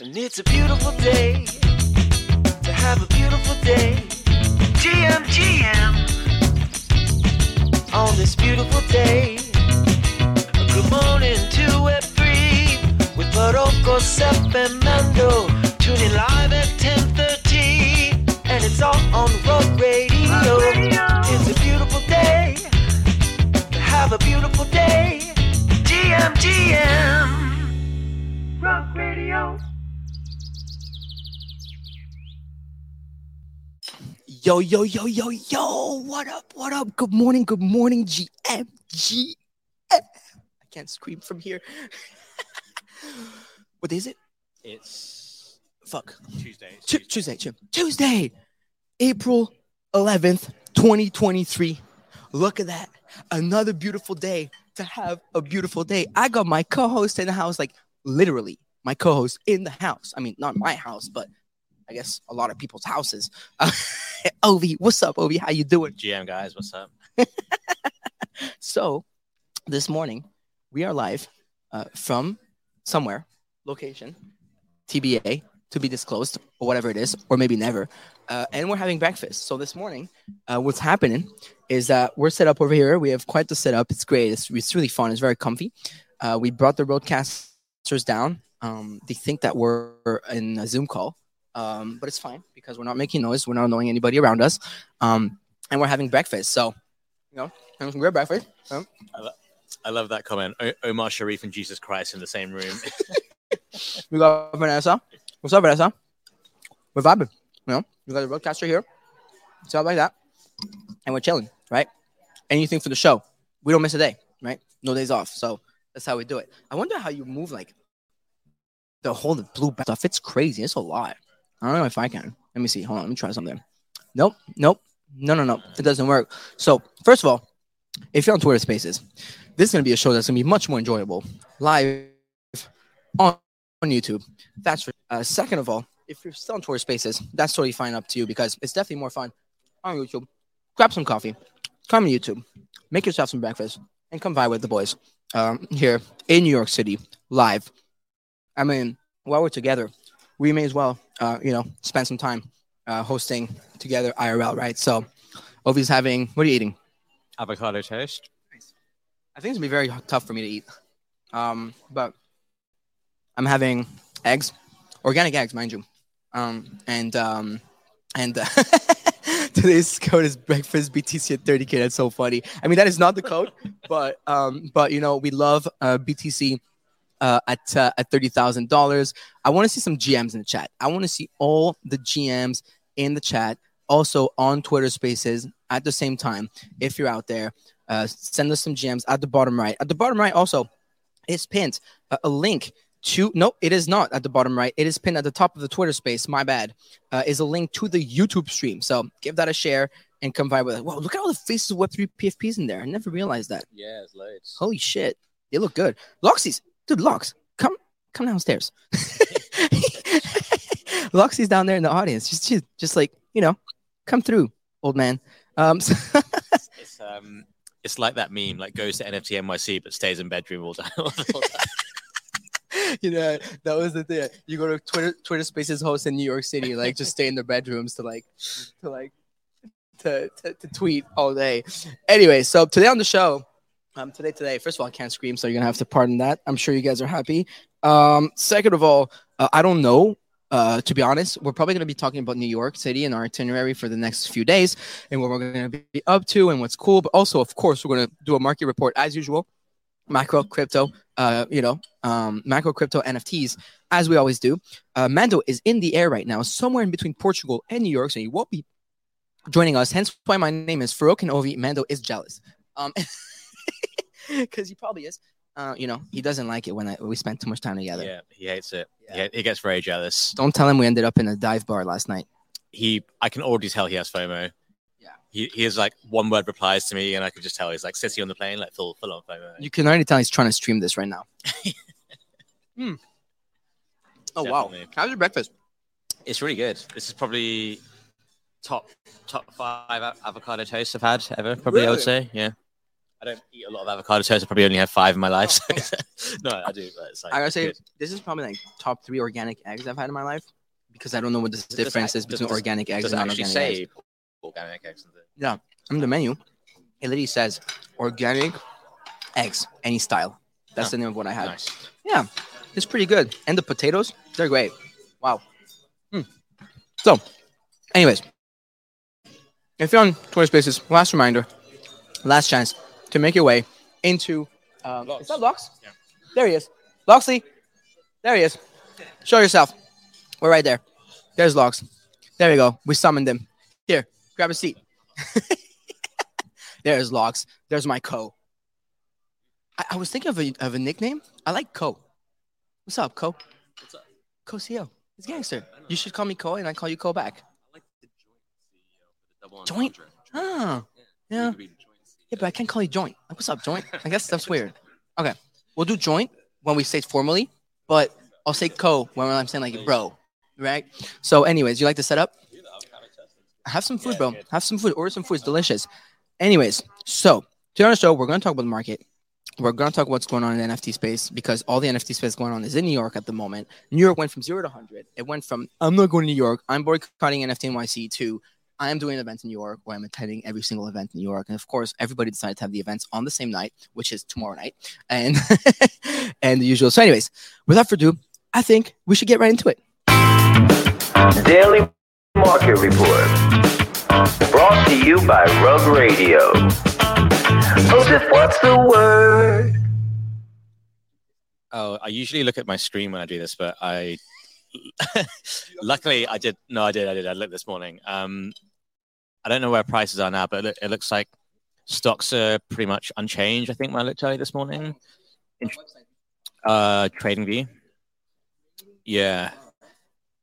And it's a beautiful day to have a beautiful day. GM, GM. On this beautiful day. Good morning to Web3 with Morocco, Sep, and Mando. Tuning live at 10.30. And it's all on Rug Radio. It's a beautiful day to have a beautiful day. GM, GM. Rug Radio. Yo, yo, yo, yo, yo. What up? What up? Good morning. Good morning, GM. GM. I can't scream from here. what day is it? It's Fuck. Tuesday. It's Tu- Tuesday. Tuesday. April 11th, 2023. Look at that. Another beautiful day to have a beautiful day. I got my co host in the house, like literally my co host in the house. I mean, not my house, but I guess a lot of people's houses. Ovi, what's up, Ovi? How you doing? GM guys, what's up? So, this morning we are live uh, from somewhere, location, TBA, to be disclosed, or whatever it is, or maybe never. Uh, and we're having breakfast. So this morning, uh, what's happening is that we're set up over here. We have quite the setup. It's great. It's, it's really fun. It's very comfy. Uh, we brought the broadcasters down. Um, they think that we're in a Zoom call, um, but it's fine because we're not making noise. We're not annoying anybody around us, um, and we're having breakfast. So, you know, having some great breakfast. Um, I love that comment. O- Omar Sharif and Jesus Christ in the same room. We got Vanessa. What's up, Vanessa? We're vibing. You know, we got a broadcaster here. Stuff like that. And we're chilling, right? Anything for the show. We don't miss a day, right? No days off. So that's how we do it. I wonder how you move like the whole blue stuff. It's crazy. It's a lot. I don't know if I can. Let me see. Hold on. Let me try something. Nope. Nope. No, no, no. It doesn't work. So, first of all, if you're on Twitter Spaces, this is going to be a show that's going to be much more enjoyable live on, on YouTube. That's for, uh, second of all, if you're still on Twitter Spaces, that's totally fine up to you because it's definitely more fun on YouTube. Grab some coffee, come on YouTube, make yourself some breakfast, and come by with the boys um, here in New York City live. I mean, while we're together, we may as well, uh, you know, spend some time uh, hosting together IRL, right? So, Ovi's having, what are you eating? Avocado toast. I think it's gonna be very tough for me to eat. Um, but I'm having eggs, organic eggs, mind you. Um, and um, and uh, today's code is breakfast BTC at 30k. That's so funny. I mean, that is not the code, but um, but you know, we love uh, BTC uh, at uh, at thirty thousand dollars. I want to see some GMs in the chat. I want to see all the GMs in the chat. Also on Twitter Spaces at the same time. If you're out there, uh, send us some GMs at the bottom right. At the bottom right, also, is pinned a, a link to. No, it is not at the bottom right. It is pinned at the top of the Twitter space. My bad. Uh, is a link to the YouTube stream. So give that a share and come vibe with it. Whoa, look at all the faces of Web3 PFPs in there. I never realized that. Yeah, it's loads. Holy shit, they look good. Loxy's, dude, Lox, come, come downstairs. Loxy's down there in the audience. Just, just, just like you know, come through, old man. Um, so- It's um, it's like that meme, like goes to NFT NYC but stays in bedroom all day. all time. you know, that was the thing. You go to Twitter, Twitter Spaces host in New York City, like just stay in their bedrooms to like, to like, to, to, to tweet all day. Anyway, so today on the show, um, today, today, first of all, I can't scream, so you're gonna have to pardon that. I'm sure you guys are happy. Um, second of all, uh, I don't know. Uh, to be honest, we're probably going to be talking about New York City and our itinerary for the next few days and what we're going to be up to and what's cool. But also, of course, we're going to do a market report as usual, macro, crypto, uh, you know, um, macro, crypto, NFTs, as we always do. Uh, Mando is in the air right now, somewhere in between Portugal and New York, so he won't be joining us. Hence why my name is Farokh and Ovi. Mando is jealous. Um, because he probably is. Uh, you know, he doesn't like it when I, we spend too much time together. yeah, he hates it. Yeah. Yeah. He, gets very jealous. Don't tell him we ended up in a dive bar last night. He, I can already tell he has FOMO. Yeah. He, he has like one word replies to me, and I could just tell he's like sitting on the plane, like full full on FOMO. You can already tell he's trying to stream this right now. Hmm. Oh wow! Definitely. How's your breakfast? It's really good. This is probably top top five avocado toast I've had ever. Probably I would say. Yeah. I don't eat a lot of avocado toast. I probably only have five in my life. So no, I do. But it's like, I gotta say, good. this is probably like top three organic eggs I've had in my life because I don't know what the Does difference is between does- organic eggs and non-organic eggs. say organic eggs? Yeah, on the menu, it literally says organic eggs, any style. That's Oh, the name of what I had. Nice. Yeah, it's pretty good. And the potatoes, they're great. Wow. Hmm. So, anyways, if you're on Twitter Spaces, last reminder, last chance to make your way into. Um, is that Lox? Yeah. There he is. Loxley. There he is. Show yourself. We're right there. There's Lox. There we go. We summoned him. Here, grab a seat. There's Lox. There's my co. I, I was thinking of a, of a nickname. I like Co. What's up, Co? What's up? Co CEO. It's gangster. You should call me Co and I call you Co back. I like the joint CEO, the double Joint? Ah, yeah. Could be joint CEO. Yeah, but I can't call you Joint. Like, what's up, Joint? I guess that's weird. Okay. We'll do Joint when we say it formally, but I'll say Co when I'm saying like bro. Right? So, anyways, you like the setup? Have some food, bro. Have some food. Order some food. It's delicious. Anyways, so today on the show, we're going to talk about the market. We're going to talk what's going on in the NFT space because all the NFT space going on is in New York at the moment. New York went from zero to 100. It went from, I'm not going to New York. I'm boycotting NFT NYC to, I am doing an event in New York where I'm attending every single event in New York. And of course, everybody decided to have the events on the same night, which is tomorrow night. And, and the usual. So, anyways, without further ado, I think we should get right into it. Daily Market Report. Brought to you by Rug Radio. Joseph, what's the word? Oh, I usually look at my screen when I do this, but I luckily I did. No, I did. I did. I looked this morning. Um, I don't know where prices are now, but it, it looks like stocks are pretty much unchanged. I think when I looked earlier this morning, uh, Trading View. Yeah,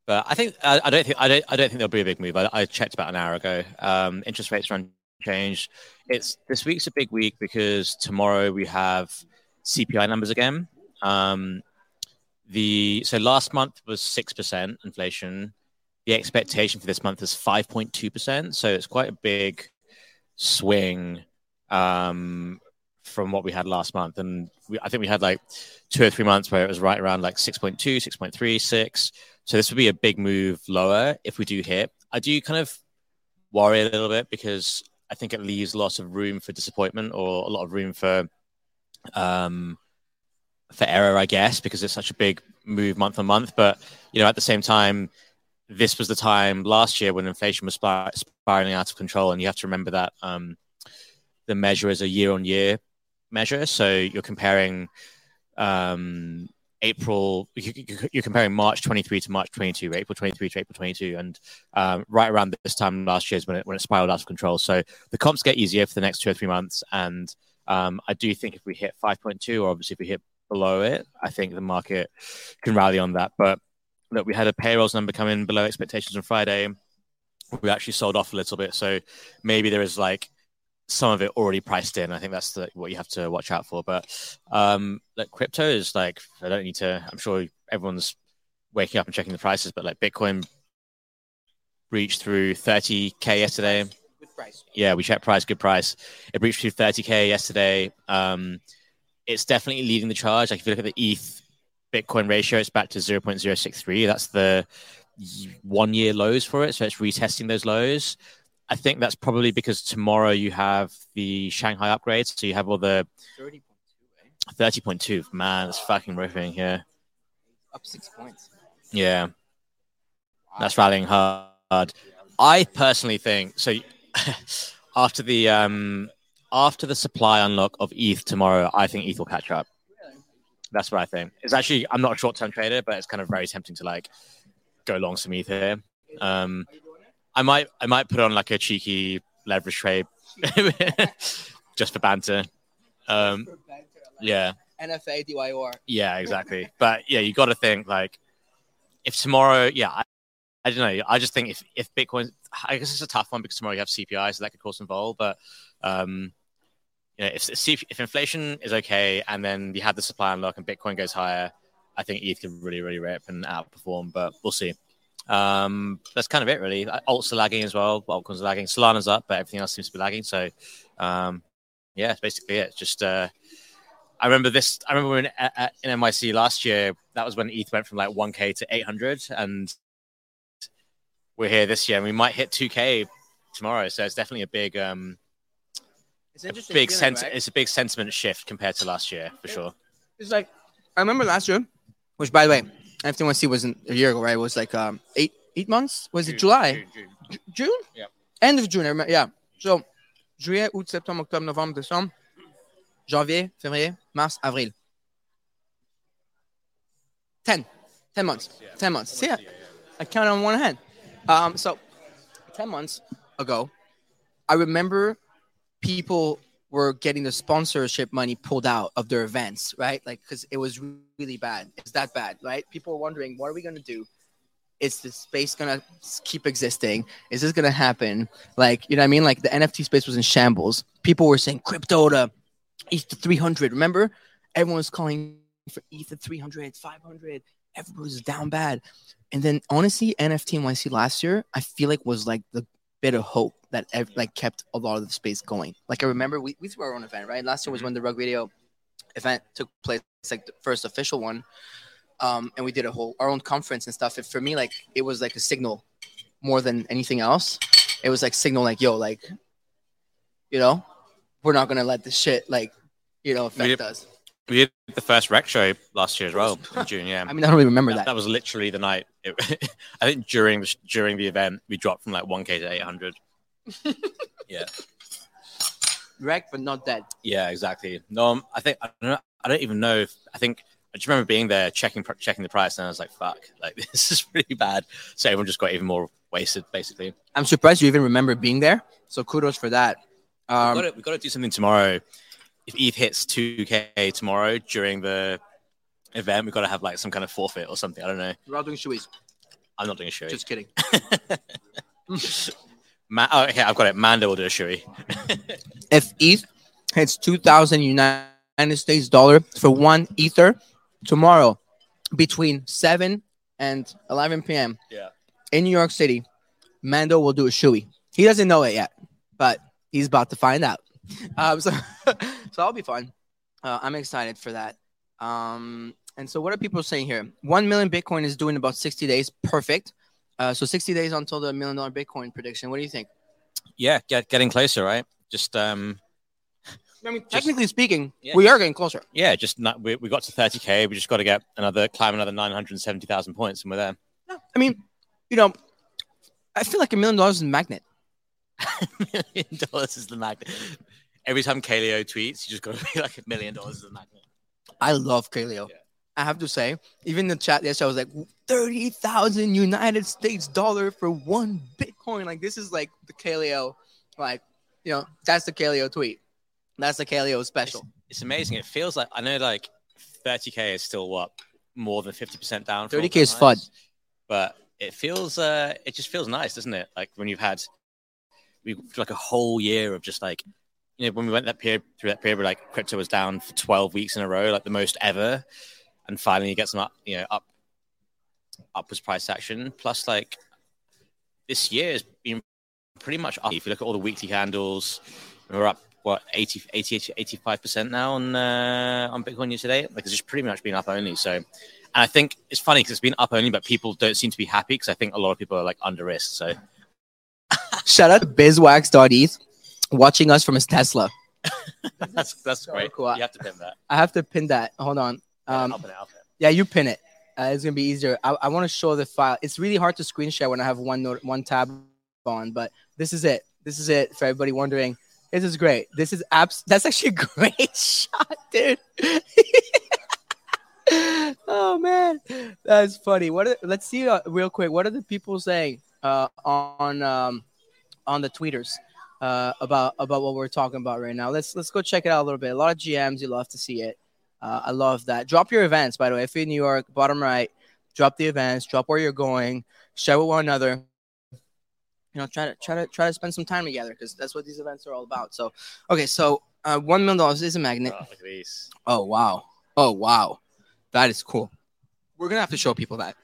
but I think I, I don't think I don't I don't think there'll be a big move. I, I checked about an hour ago. Um, interest rates are unchanged. It's this week's a big week because tomorrow we have CPI numbers again. Um, the so last month was six percent inflation. The expectation for this month is five point two percent. So it's quite a big swing um, from what we had last month. And we, I think we had like two or three months where it was right around like 6.2, 6.3, 6. So this would be a big move lower if we do hit. I do kind of worry a little bit because I think it leaves lots of room for disappointment or a lot of room for um, for error, I guess, because it's such a big move month on month. But you know, at the same time, this was the time last year when inflation was spir- spiraling out of control, and you have to remember that um, the measure is a year-on-year measure. So you're comparing um, April, you- you- you're comparing March 23 to March 22, April 23 to April 22, and um, right around this time last year is when it when it spiraled out of control. So the comps get easier for the next two or three months, and um, I do think if we hit 5.2, or obviously if we hit below it, I think the market can rally on that. But look, we had a payrolls number come in below expectations on Friday. We actually sold off a little bit, so maybe there is like some of it already priced in. I think that's the, what you have to watch out for. But um, like crypto is like I don't need to. I'm sure everyone's waking up and checking the prices, but like Bitcoin breached through 30k yesterday. Good price. Yeah, we checked price, good price. It breached through 30k yesterday. Um, it's definitely leading the charge. Like if you look at the ETH Bitcoin ratio, it's back to 0.063. That's the one year lows for it. So it's retesting those lows. I think that's probably because tomorrow you have the Shanghai upgrades. So you have all the 30.2, eh? 30.2. Man, it's fucking ripping here. Up six points. Yeah, that's rallying hard. I personally think so. after the um, after the supply unlock of ETH tomorrow, I think ETH will catch up. That's what I think. It's actually I'm not a short term trader, but it's kind of very tempting to like go long some ETH here. Um, I might I might put on like a cheeky leverage trade just for banter. Um, yeah. NFA DYOR. Yeah, exactly. but yeah, you got to think like if tomorrow, yeah, I, I don't know. I just think if if Bitcoin, I guess it's a tough one because tomorrow you have CPI, so that could cause some vol. But um, you know, if if if inflation is okay and then you have the supply unlock and Bitcoin goes higher, I think ETH could really really rip and outperform. But we'll see. Um, that's kind of it really. Alts are lagging as well. Altcoins are lagging. Solana's up, but everything else seems to be lagging. So um, yeah, it's basically it. It's just uh, I remember this. I remember when at, at, in NYC last year. That was when ETH went from like 1k to 800, and we're here this year, and we might hit 2k tomorrow. So it's definitely a big, um, It's a big feeling, sense. right? It's a big sentiment shift compared to last year for sure. It's like I remember last year, which by the way, NFT NYC wasn't a year ago, right? It was like um eight eight months. Was it July? Ju- June? Yeah. End of June. I remember. Yeah. So juillet, août, septembre, octobre, novembre, décembre, janvier, février, mars, avril. 10. 10 months. 10 months. See, I, I count on one hand. Um, so 10 months ago, I remember people were getting the sponsorship money pulled out of their events, right? Like, because it was really bad. It's that bad, right? People were wondering, what are we going to do? Is this space going to keep existing? Is this going to happen? Like, you know what I mean? Like, the NFT space was in shambles. People were saying crypto to ETH to 300. Remember? Everyone was calling for ETH to 300, 500. Everybody was down bad. And then, honestly, NFT NYC last year, I feel like was like the bit of hope that ev- like kept a lot of the space going. Like I remember we, we threw our own event, right? Last year was when the Rug Radio event took place. Like the first official one. Um, and we did a whole our own conference and stuff. And for me, like it was like a signal more than anything else. It was like signal like, yo, like, you know, we're not gonna let this shit like, you know, affect did- us. We did the first rekt show last year as well in June. Yeah, I mean, I don't really remember that, that. that was literally the night. It, I think during the during the event we dropped from like 1k to 800. yeah, Wrecked but not dead. yeah, exactly. No, um, I think I don't. Know, I don't even know. If, I think I just remember being there checking pr- checking the price, and I was like, "Fuck, like this is really bad." So everyone just got even more wasted, basically. I'm surprised you even remember being there. So kudos for that. Um, we got to do something tomorrow. If ETH hits 2k tomorrow during the event, we've got to have like some kind of forfeit or something. I don't know. we're all doing shoeies. I'm not doing a shoey. Just kidding. Ma- oh, okay, I've got it. Mando will do a shoey. if ETH hits 2,000 United States dollar for one Ether tomorrow between 7 and 11 p.m. Yeah. in New York City, Mando will do a shoey. He doesn't know it yet, but he's about to find out. Um, so, so that'll be fun. Uh, I'm excited for that. Um, and so, what are people saying here? One million Bitcoin is doing about 60 days. Perfect. Uh, so 60 days until the million dollar Bitcoin prediction. What do you think? Yeah, get, getting closer, right? Just um, I mean, technically speaking, Yeah. we are getting closer. yeah, just not, we, we got to 30k. We just got to get another climb another 970,000 points, and we're there. Yeah, I mean, you know, I feel like a million dollars is a magnet. million dollars is the magnet. Every time Kaleo tweets, you just got to be like a million dollars is the magnet. I love Kaleo. Yeah. I have to say, even in the chat yesterday, I was like, 30,000 United States dollar for one Bitcoin. Like, this is like the Kaleo, like, you know, that's the Kaleo tweet. That's the Kaleo special. It's amazing. It feels like I know like 30k is still what more than 50% down. 30K is fun. but it feels uh, it just feels nice, doesn't it? Like when you've had we like a whole year of just like you know when we went that period through that period where like crypto was down for 12 weeks in a row, like the most ever, and finally you get some up, you know, up upwards price action. Plus, like this year has been pretty much up. If you look at all the weekly candles, we're up what 80, 80 85 percent now on uh, on Bitcoin year today. Like it's just pretty much been up only. So, and I think it's funny because it's been up only, but people don't seem to be happy because I think a lot of people are like under risk. So Shout out to bizwax.eth watching us from his Tesla. that's that's So great. cool. You have to pin that. I have to pin that. Hold on. Um, I'll pin it, I'll pin it. Yeah, you pin it. Uh, it's gonna be easier. I, I want to show the file. It's really hard to screen share when I have one note, one tab on, but this is it. This is it for everybody wondering. This is great. This is abs. That's actually a great shot, dude. oh man, that's funny. What? Are, let's see uh, real quick. What are the people saying uh, on um, on the tweeters uh, about about what we're talking about right now? Let's let's go check it out a little bit. A lot of GMs. You love to see it. Uh, I love that. Drop your events, by the way. If you're in New York, bottom right, drop the events, drop where you're going, share with one another. You know, try to try to try to spend some time together because that's what these events are all about. So, okay, so uh, one million dollars is a magnet. Oh, look at these. Oh wow, oh wow, that is cool. We're gonna have to show people that.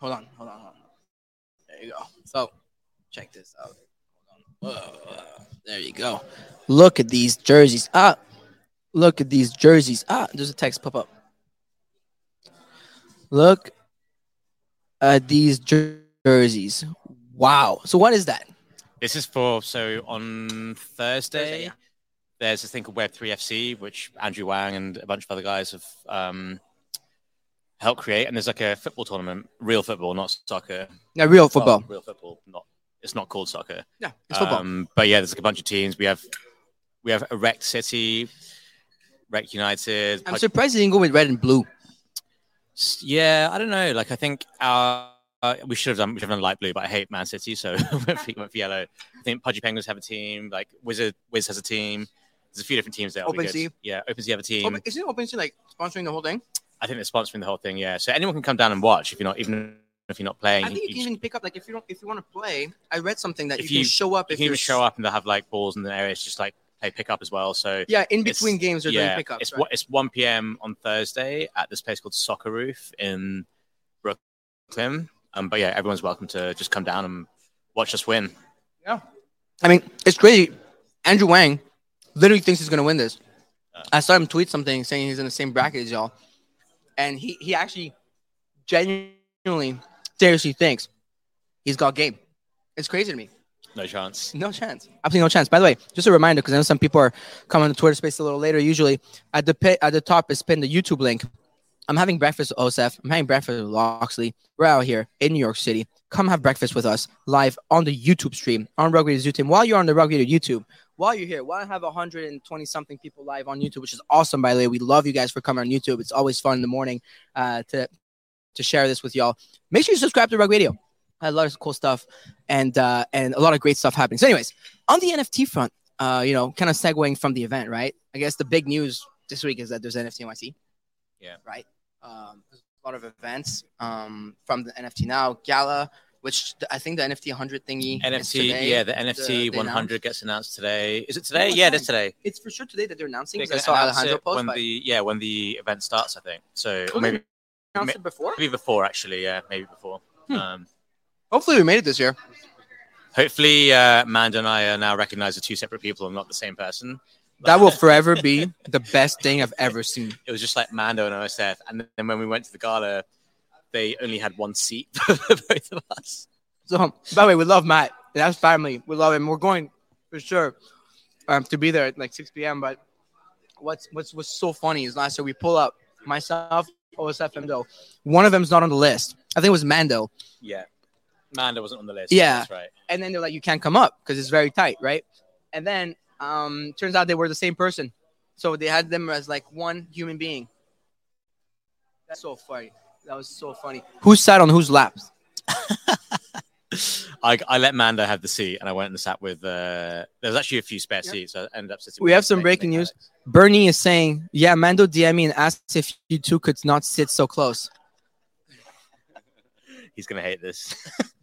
Hold on, hold on, hold on. There you go. So, check this out. Hold There you go. Look at these jerseys. Ah, look at these jerseys. Ah, there's a text pop up. Look at these jer- jerseys. Wow. So what is that? This is for so on Thursday. Thursday, yeah. There's this thing called Web Three FC, which Andrew Wang and a bunch of other guys have um, helped create. And there's like a football tournament, real football, not soccer. Yeah, real football. Real football, not it's not called soccer. yeah, it's football. Um, but yeah, there's like a bunch of teams. We have we have Rekt City, Rekt United. I'm surprised they didn't go with red and blue. Yeah, I don't know. Like I think our uh, we should have done we should have done light blue, but I hate Man City, so we went for, went for yellow. I think Pudgy Penguins have a team. Like Wizard Wiz has a team. There's a few different teams there. OpenSea. Yeah, OpenSea have a team. Open, isn't Open OpenSea like sponsoring the whole thing? I think they're sponsoring the whole thing. Yeah, so anyone can come down and watch if you're not even if you're not playing. I think you can just- even pick up like if you don't if you want to play. I read something that If you, you- can show up you if can you're show up and they'll have like balls in the area. It's just like play pickup as well. So Yeah, in between games they're yeah, doing pickups. it's right? one it's one p.m. on Thursday at this place called Soccer Roof in Brooklyn. Um, but yeah, everyone's welcome to just come down and watch us win. Yeah, I mean, it's crazy. Andrew Wang literally thinks he's gonna win this. I saw him tweet something saying he's in the same bracket as y'all, and he he actually genuinely, seriously thinks he's got game. It's crazy to me. No chance. No chance. Absolutely no chance. By the way, just a reminder because I know some people are coming to Twitter space a little later. Usually, at the pit, at the top is pinned the YouTube link. I'm having breakfast with Osef. I'm having breakfast with Loxley. We're out here in New York City. Come have breakfast with us live on the YouTube stream on Rugby YouTube. While you're on the Rugby YouTube, while you're here, while I have 120 something people live on YouTube, which is awesome. By the way, we love you guys for coming on YouTube. It's always fun in the morning uh, to to share this with y'all. Make sure you subscribe to Rug Radio. A lot of cool stuff and uh, and a lot of great stuff happening. So, anyways, on the NFT front, uh, you know, kind of segueing from the event, right? I guess the big news this week is that there's NFT NYC. Yeah. Right. Um, there's a lot of events um, from the NFT Now Gala, which I think the NFT 100 thingy. is NFT, yeah, the The- NFT they 100 gets announced today. Is it today? Yeah, it is today. It's for sure today that they're announcing. They're I saw Alejandro post, when but the yeah when the event starts. I think so, maybe announced it before. maybe before actually. Yeah, maybe before. Hmm. Um, Hopefully, we made it this year. hopefully, uh, Mando and I are now recognized as two separate people and not the same person. That will forever be the best thing I've ever seen. it was just like Mando and OSF. And then when we went to the gala, they only had one seat for both of us. So, by the way, we love Matt. That's family. We love him. We're going for sure um, to be there at like 6 p.m. But what's what's what's so funny is last year we pull up myself, OSF, and Mando. One of them's not on the list. I think it was Mando. Yeah. Mando wasn't on the list. Yeah. That's right. And then they're like, you can't come up because it's very tight, right? And then um, turns out they were the same person. So they had them as like one human being. That's so funny. That was so funny. Who sat on whose laps? I, I let Mando have the seat and I went and sat with, uh, there was actually a few spare Yeah. seats. So I ended up sitting We have some breaking news. Alex. Bernie is saying, yeah, Mando DM me and asked if you two could not sit so close. He's going to hate this.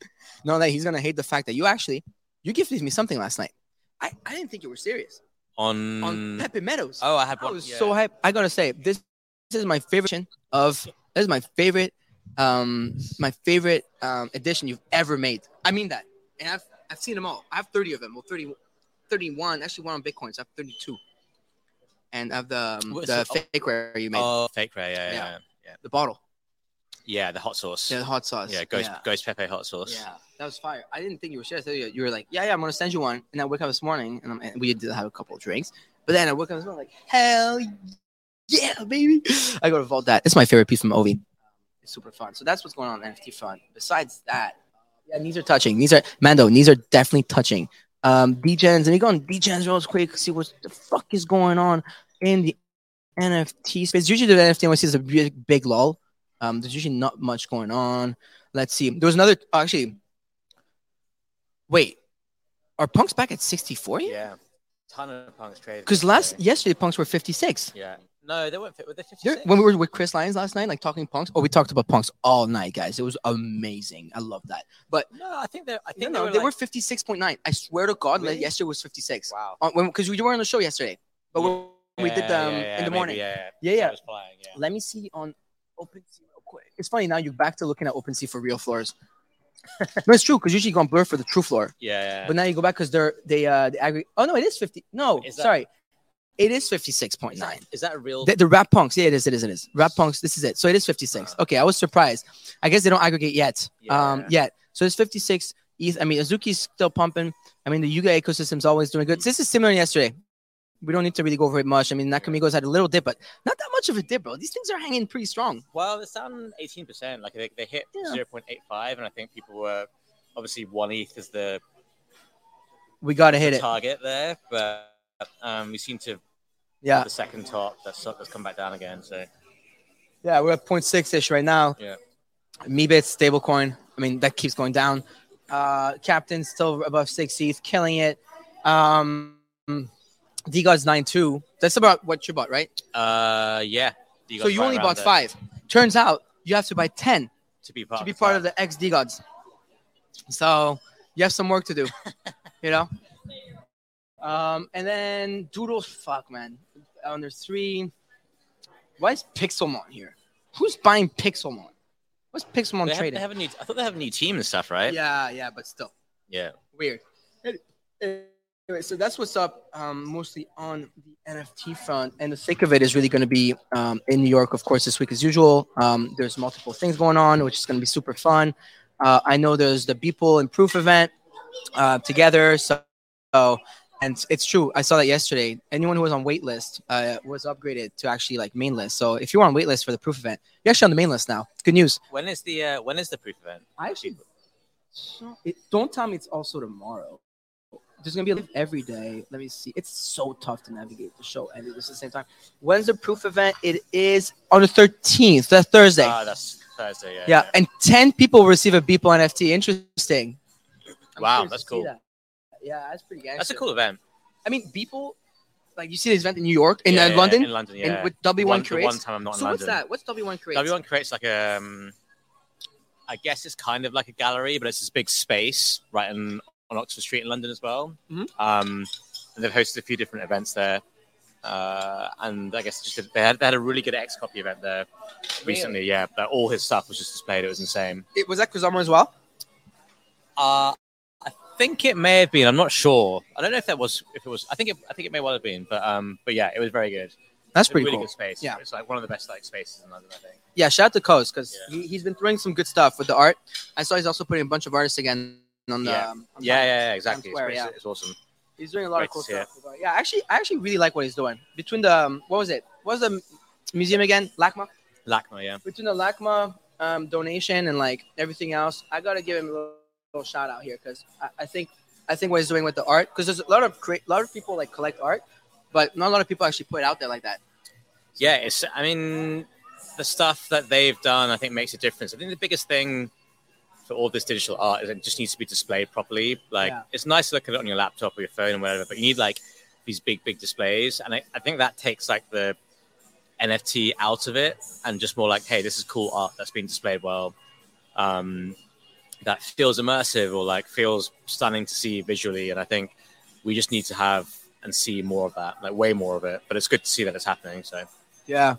No, that he's gonna hate the fact that you actually you gifted me something last night. I, I didn't think you were serious. On, On Pepe Meadows. oh, I had one. I was yeah. so hyped. I gotta say, this, this is my favorite of this is my favorite um my favorite um edition you've ever made. I mean that. And I've I've seen them all. I have 30 of them. Well 30 31. Actually one on Bitcoins. I have 32. And I have the um, the the- fake rare you made. Oh, fake rare. Yeah, Yeah. yeah. Yeah, the bottle. Yeah the hot sauce. Yeah, the hot sauce. Yeah, Ghost, yeah. Ghost Pepe hot sauce. Yeah, that was fire. I didn't think you were. I thought You you were like, yeah, yeah, I'm gonna send you one. And I woke up this morning, and, I'm, and we did have a couple of drinks. But then I woke up this morning like, hell yeah, baby! I go to vault that. It's my favorite piece from Ovi. It's super fun. So that's what's going on on NFT front. Besides that, yeah, knees are touching. These are Mando. Knees are definitely touching. Um, Degens, and you go on Degens real quick. See what the fuck is going on in the NFT space. Usually the NFT NYC is a big, big lull. Um, there's usually not much going on. Let's see. There was another. actually, wait. Are punks back at 64 yet? Yeah. Ton of punks traded. Because last yesterday punks were 56. Yeah. No, they weren't fit with the They're- 56. when we were with Chris Lyons last night, like talking punks. Oh, we talked about punks all night, guys. It was amazing. I love that. But No, I think they're. I think no, they they were. were like- 56.9. I swear to God, Really? yesterday was 56. Wow. Because we were on the show yesterday, but when we did Yeah, them yeah, yeah, in the morning. Yeah, Yeah, yeah. I was flying, yeah. Let me see on quick. It's funny now you're back to looking at OpenSea for real floors. no, it's true because usually you go on blur for the true floor, Yeah, yeah. but now you go back because they're they uh they aggregate. Oh no, it is fifty. No, Is that- sorry, It is 56.9. is, that, that real? The, the wrapped punks, yeah, it is, it is, it is. Wrapped punks, this is it. So it is 56. Okay, I was surprised. I guess they don't aggregate yet. Um, yet. So it's 56. ETH. I mean, Azuki's still pumping. I mean, the Yuga ecosystem's always doing good. This is similar to yesterday. We don't need to really go over it much. I mean, Nakamigos had a little dip, but not that much of a dip, bro. These things are hanging pretty strong. Well, it's down 18%. Like they, they hit Yeah. 0.85, and I think people were obviously one ETH is the, We gotta hit the it. target there, but um, we seem to Yeah, the second top that's that's come back down again. So yeah, we're at 0.6 ish right now. Yeah. Meebit stablecoin. I mean, that keeps going down. Uh, Captain still above six ETH, killing it. Um, DeGods nine two. That's about what you bought, right? uh, yeah. So you only bought five. Turns out you have to buy ten to be part to be of part of the XD gods. So you have some work to do, you know. Um, and then Doodles, fuck man, under three. Why is Pixelmon here? Who's buying Pixelmon? What's Pixelmon They have, trading? they have a new. I thought they have a new team and stuff, right? Yeah, yeah, but still Yeah. weird. Anyway, so that's what's up, um, mostly on the NFT front, and the thick of it is really going to be um, in New York, of course, this week as usual. Um, there's multiple things going on, which is going to be super fun. Uh, I know there's the Beeple and Proof event uh, together, so, and it's true. I saw that yesterday. Anyone who was on waitlist uh, was upgraded to actually like main list. So if you were on waitlist for the Proof event, you're actually on the main list now. It's good news. When is the uh, when is the proof event? I actually so it, don't tell me it's also tomorrow. There's gonna be a live every day. Let me see. It's so tough to navigate the show and at the same time. When's the proof event? It is on the 13th. That's Thursday. Ah, that's Thursday. Yeah. yeah, and 10 people will receive a Beeple NFT. Interesting. I'm Wow, that's cool. that. Yeah, that's pretty gangster. That's a cool event. I mean, Beeple, like you see this event in New York, in Yeah, uh, London, In London, yeah. with W1 one, creates. one time I'm not in so what's that? What's W1 Curates? W1 Curates like a, um, I guess it's kind of like a gallery, but it's this big space right in, on Oxford Street in London as well. Mhm. Um, and they've hosted a few different events there. Uh, and I guess just they had, they had a really good XCOPY event there recently. Yeah, but all his stuff was just displayed. It was insane. It, was that as well? Uh, I think it may have been. I'm not sure. I don't know if that was if it was. I think it. I think it may well have been. But um, but yeah, it was very good. That's pretty really cool. good space. Yeah. it's like one of the best like spaces in London. I think. Yeah, shout out to Coast because Yeah. he, he's been throwing some good stuff with the art. I saw he's also putting a bunch of artists again on the. Yeah. Um, on Yeah, yeah, yeah, exactly. It's, Square, great. yeah. it's awesome. He's doing a lot Great of cool to see it. stuff. Yeah, actually, I actually really like what he's doing. Between the um, what was it? What was the museum again? LACMA. LACMA, yeah. Between the LACMA um, donation and like everything else, I gotta give him a little, little shout out here because I, I think I think what he's doing with the art because there's a lot of great, a lot of people like collect art, but not a lot of people actually put it out there like that. Yeah, it's. I mean, the stuff that they've done, I think, makes a difference. I think the biggest thing for all this digital art is it just needs to be displayed properly. Like, Yeah. it's nice to look at it on your laptop or your phone or whatever, but you need like these big, big displays, and I, I think that takes like the NFT out of it and just more like, hey, this is cool art that's being displayed well. Um, that feels immersive or like feels stunning to see visually, and I think we just need to have and see more of that, like way more of it. But it's good to see that it's happening. So. Yeah,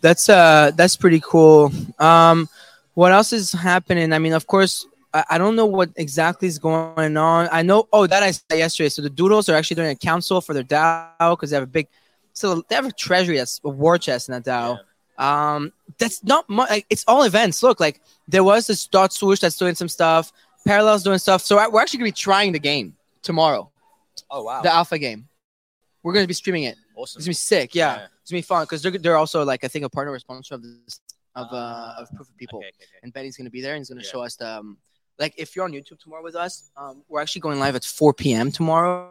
that's uh that's pretty cool. Um, what else is happening? I mean, of course, I, I don't know what exactly is going on. I know. Oh, that I said yesterday. So the Doodles are actually doing a council for their DAO because they have a big. So they have a treasury that's a war chest in that DAO. Um, that's not much. Like, it's all events. Look, like there was this dot swoosh that's doing some stuff. Parallels doing stuff. So I- we're actually gonna be trying the game tomorrow, Oh wow! the alpha game. We're gonna be streaming it. awesome. It's gonna be sick. Yeah, Yeah. it's gonna be fun because they're they're also like I think a partner or sponsor of this of uh of Proof of People, Okay, okay, okay. and Benny's gonna be there and he's gonna Yeah. show us the um like if you're on YouTube tomorrow with us, um we're actually going live at 4 p.m. tomorrow.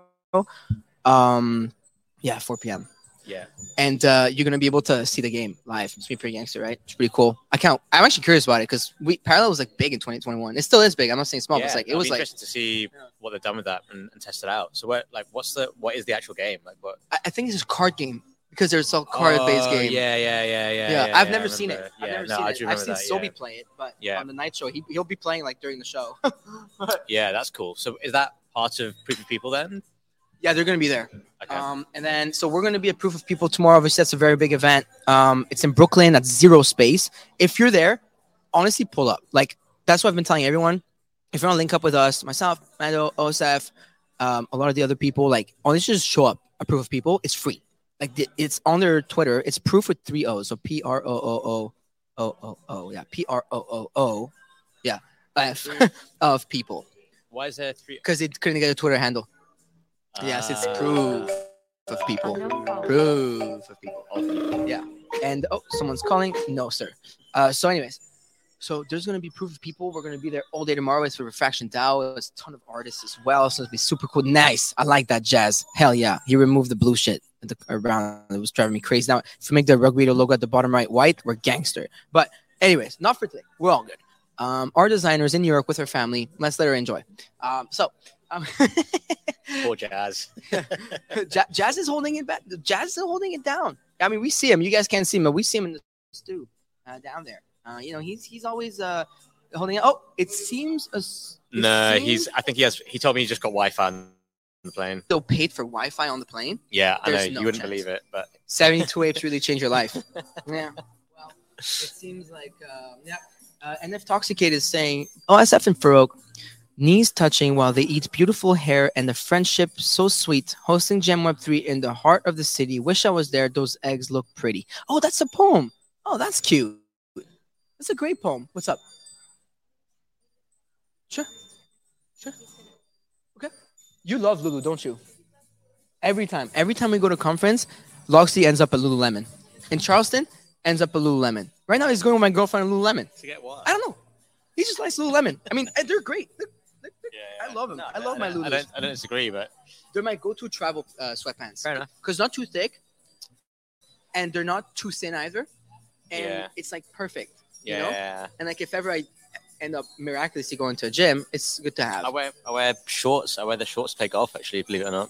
Um, yeah, 4 p.m. Yeah. And uh, you're gonna be able to see the game live. It's pretty gangster, right? It's pretty cool. I can't. I'm actually curious about it because we parallel was like big in 2021. It still is big. I'm not saying small, but it's like it was like to see what they've done with that and, and test it out. So what, like, what's the what is the actual game? Like, what I, I think it's a card game because there's a card based Oh, game. Yeah, yeah, yeah, yeah. yeah, I've I never seen it. I've Yeah, never no, seen I it. I've seen that, Sobi yeah. play it, but Yeah. on the night show, he he'll be playing like during the show. Yeah, that's cool. So is that part of Proof of People then? yeah, they're gonna be there. Okay. Um, and then so we're gonna be a proof of people tomorrow. Obviously, that's a very big event. Um, it's in Brooklyn at zero space. If you're there, honestly, pull up. Like that's what I've been telling everyone. if you want to link up with us, myself, Mando, Osef, um, a lot of the other people, like, let's just show up. A proof of people. It's free. Like the- it's on their Twitter. It's proof with three O's. So P R O O O O O O. Yeah, P R O O O. Yeah, F of people Why is there three? because they couldn't get a Twitter handle. Yes, it's Ah. proof of people. Proof of people. Yeah. And oh, someone's calling. No, sir. Uh, so, anyways, so there's gonna be proof of people. We're gonna be there all day tomorrow. It's for Refraction DAO. It's a ton of artists as well. So it's be super cool. Nice. I like that jazz. Hell yeah. He removed the blue shit the, around. It was driving me crazy. Now, if we make the rugby logo at the bottom right white, we're gangster. But anyways, not for today. We're all good. Um, our designers in New York with her family. Let's let her enjoy. Um, so. Um, Poor jazz. Ja- Jazz is holding it back. Jazz is holding it down. I mean, we see him. You guys can't see him, but we see him in the stew uh, down there. Uh, you know, he's he's always uh, holding. Oh, it seems as it no, seems he's. I think he has. He told me he just got Wi-Fi on the plane. still paid for Wi-Fi on the plane. Yeah, I know There's you wouldn't chance. believe it, but Seventy-two apes really change your life. yeah. Well, it seems like uh, yeah. Uh, NF Toxicate is saying, "Oh, SF and Farokh, knees touching while they eat beautiful hair and the friendship so sweet. Hosting Gem Web three in the heart of the city. Wish I was there. Those eggs look pretty. Oh, that's a poem. Oh, that's cute. That's a great poem. What's up? Sure. Sure. Okay. You love Lulu, don't you? Every time. Every time we go to conference, Loxley ends up at Lululemon. In Charleston, ends up at Lululemon. Right now, he's going with my girlfriend at Lululemon. to get what? I don't know. He just likes Lululemon. I mean, they're great. They're, they're- Yeah, I love them. No, I love my don't- I don't, I don't disagree, but they're my go-to travel uh, sweatpants. fair enough. Because not too thick, and they're not too thin either. And Yeah. it's like perfect. You know? Yeah, And like if ever I end up miraculously going to a gym, it's good to have. I wear I wear shorts. I wear the shorts to play golf. Actually, believe it or not.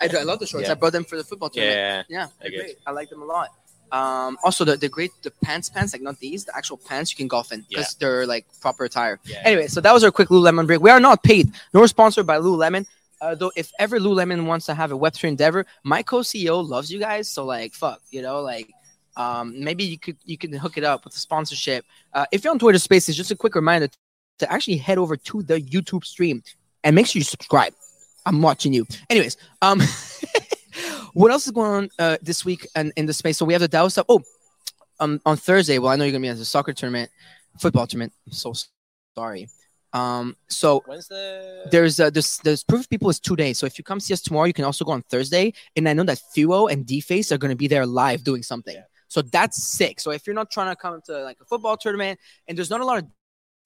I do. I love the shorts. Yeah. I brought them for the football tournament. Yeah, Yeah, great. I like them a lot. Um, also, the, the great the pants pants like not these the actual pants you can golf in because they're like proper attire. yeah. Anyway, so that was our quick Lululemon break. We are not paid nor sponsored by Lululemon. Uh, though, if ever Lululemon wants to have a Web3 endeavor, my co-CEO loves you guys. So like, fuck, you know, like, um, maybe you could you could hook it up with a sponsorship. Uh, if you're on Twitter Spaces, just a quick reminder to actually head over to the YouTube stream and make sure you subscribe. I'm watching you. Anyways, um, what else is going on uh, this week and in the space? So we have the DAO stuff. Oh, um, on Thursday. Well, I know you're gonna be at the soccer tournament, football tournament. I'm so sorry. Um, so the? there's uh, this there's proof of people is two days. So if you come see us tomorrow, you can also go on Thursday. And I know that Thuo and Deface are going to be there live doing something. Yeah. So that's sick. So if you're not trying to come to like a football tournament and there's not a lot of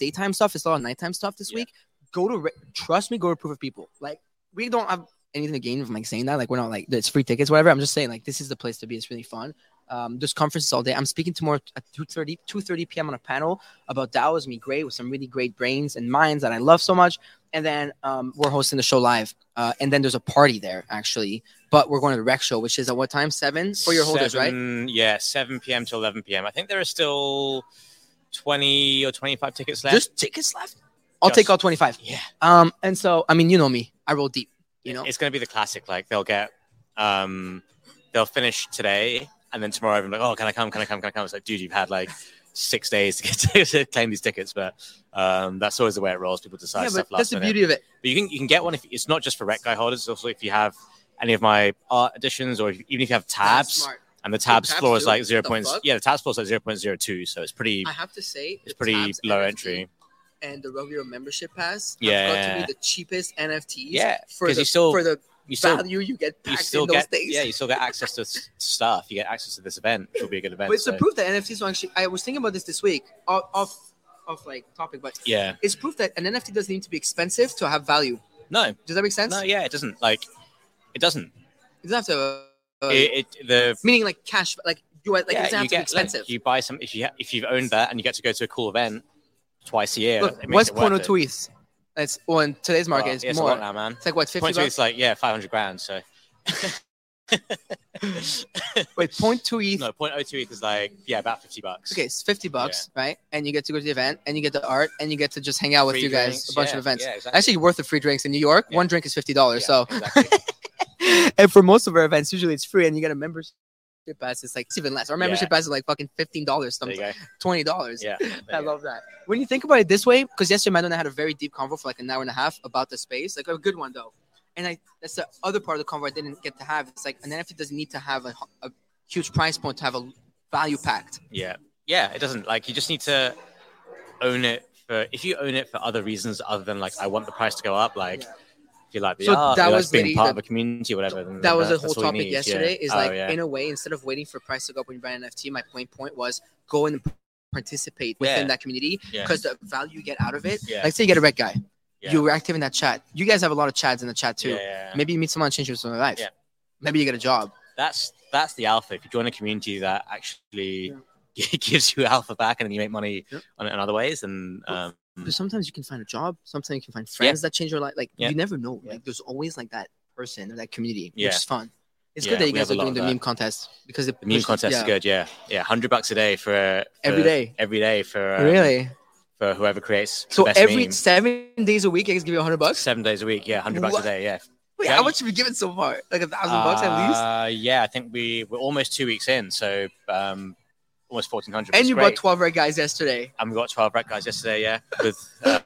daytime stuff, it's a lot of nighttime stuff this Yeah. week. Go to trust me, go to proof of people. Like we don't have anything to gain from like saying that. Like we're not like it's free tickets, whatever. I'm just saying like this is the place to be. It's really fun. Um, there's conferences all day. I'm speaking tomorrow at 2:30 2:30 p.m. on a panel about DAO is me great with some really great brains and minds that I love so much. And then um, we're hosting the show live. Uh, and then there's a party there actually. But we're going to the rekt show, which is at what time? Seven for your holders, right? Yeah, 7 p.m. to 11 p.m. I think there are still 20 or 25 tickets left. Just tickets left. I'll Just- take all 25. yeah. Um, and so I mean, you know me, I roll deep. You know, it's going to be the classic. Like they'll get, um, they'll finish today, and then tomorrow I'm like, oh, can I come? Can I come? Can I come? It's like, dude, you've had like six days to get to, to claim these tickets, but um, that's always the way it rolls. People decide yeah, stuff last that's the minute. beauty of it. But you can you can get one if it's not just for rekt guy holders. It's also if you have any of my art editions, or if, even if you have tabs, and the tabs, tabs floor is like zero the point fuck? yeah, the tabs floor is like zero point zero two, so it's pretty I have to say, it's pretty low NFT entry. And the Road membership pass, yeah. have got to be the cheapest NFTs. Yeah, for the still- for the You still value you get you still in those get days. yeah, you still get access to stuff. You get access to this event, which will be a good event. But it's so- the proof that NFTs are actually. I was thinking about this this week, off, off, off like topic, but yeah, it's proof that an NFT doesn't need to be expensive to have value. no, Does that make sense? no, yeah, it doesn't like it doesn't. It doesn't have to. Uh, It, it the meaning like cash, like you like yeah, it doesn't have you to be get like, expensive. you buy some if you ha- if you've owned that and you get to go to a cool event twice a year. Look, what's it worth point it. two ETH? It's well in today's market. Well, it's it's more. a lot now, man. It's like what fifty Point two bucks. is like yeah, five hundred grand. So Wait, point two ETH. no, point oh two ETH is like yeah, about fifty bucks. Okay, it's fifty bucks, right? And you get to go to the event, and you get the art, and you get to just hang out with Free you guys drinks, a bunch yeah, of events. Yeah, exactly. Actually, worth the free drinks in New York. Yeah. One drink is fifty dollars. Yeah, so, exactly. and for most of our events, usually it's free, and you get a membership pass is like it's even less. Our membership pass is like fucking fifteen dollars, something twenty dollars. Yeah. I love that. When you think about it this way, because yesterday Matt and I had a very deep convo for like an hour and a half about the space, like a good one though. And I that's the other part of the convo I didn't get to have. It's like an NFT doesn't need to have a, a huge price point to have a value packed. Yeah. Yeah. It doesn't like you just need to own it for if you own it for other reasons other than like I want the price to go up, like Yeah. Like So art, that you like was being part the- of a community or whatever. then That was that's whole topic need, yesterday. yeah. Is Oh, like yeah. in a way, instead of waiting for price to go up when you buy an NFT, my point was go and participate within Yeah. that community because the value you get out of it. Like say you get a rekt guy, you're active in that chat. You guys have a lot of chats in the chat too. Maybe you meet someone and change your life. Maybe you get a job. that's that's the alpha. If you join a community that actually gives you alpha back and then you make money on it in other ways, and um, But sometimes you can find a job. Sometimes you can find friends that change your life. Like Yeah. you never know. Yeah. Like there's always like that person or that community, Yeah. which is fun. It's Yeah, good that you guys are doing the meme contest because the meme contest yeah. is good. Yeah, yeah, hundred bucks a day for, for Every day. every day for um, really? for whoever creates. the So every meme. seven days a week, I guys give you hundred bucks. seven days a week. Yeah, hundred bucks a day. Yeah. Wait, Yeah. how much have you given so far? Like a thousand bucks at least. Uh, yeah, I think we we're almost two weeks in, so um, almost fourteen hundred. And you bought twelve rekt guys yesterday. and we got twelve rekt guys yesterday. Yeah, with uh,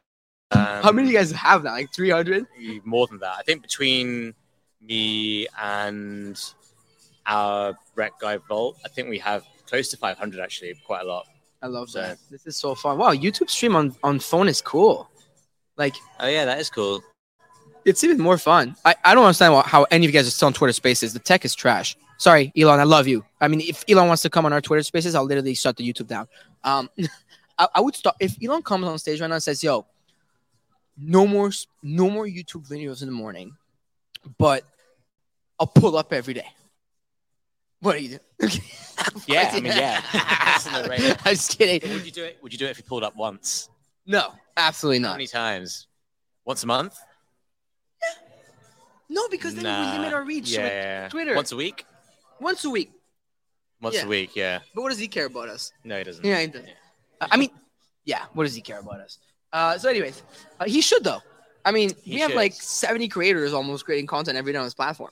um, How many you guys have now? Like three hundred? more than that. I think between me and our rekt guy Vault, I think we have close to 500 actually, quite a lot. I love So- that. This is so fun. Wow, YouTube stream on on phone is cool. Like Oh yeah, that is cool. it's even more fun. I, I don't understand how any of you guys are still on Twitter Spaces. The tech is trash. Sorry, Elon. I love you. I mean, if Elon wants to come on our Twitter Spaces, I'll literally shut the YouTube down. Um, I, I would stop if Elon comes on stage right now and says, "Yo, no more, no more YouTube videos in the morning, but I'll pull up every day." What are you doing? Yeah, I mean, yeah. I'm just kidding. Would you do it? Would you do it if you pulled up once? No, absolutely not. How many times? Once a month? No, because then Nah. we limit our reach yeah, yeah. Twitter. Once a week? Once a week. Once Yeah. a week, yeah. But what does he care about us? No, he doesn't. Yeah, he doesn't. I mean, yeah. What does he care about us? Uh, so, anyways, uh, he should though. I mean, He we have should. like 70 creators almost creating content every day on his platform.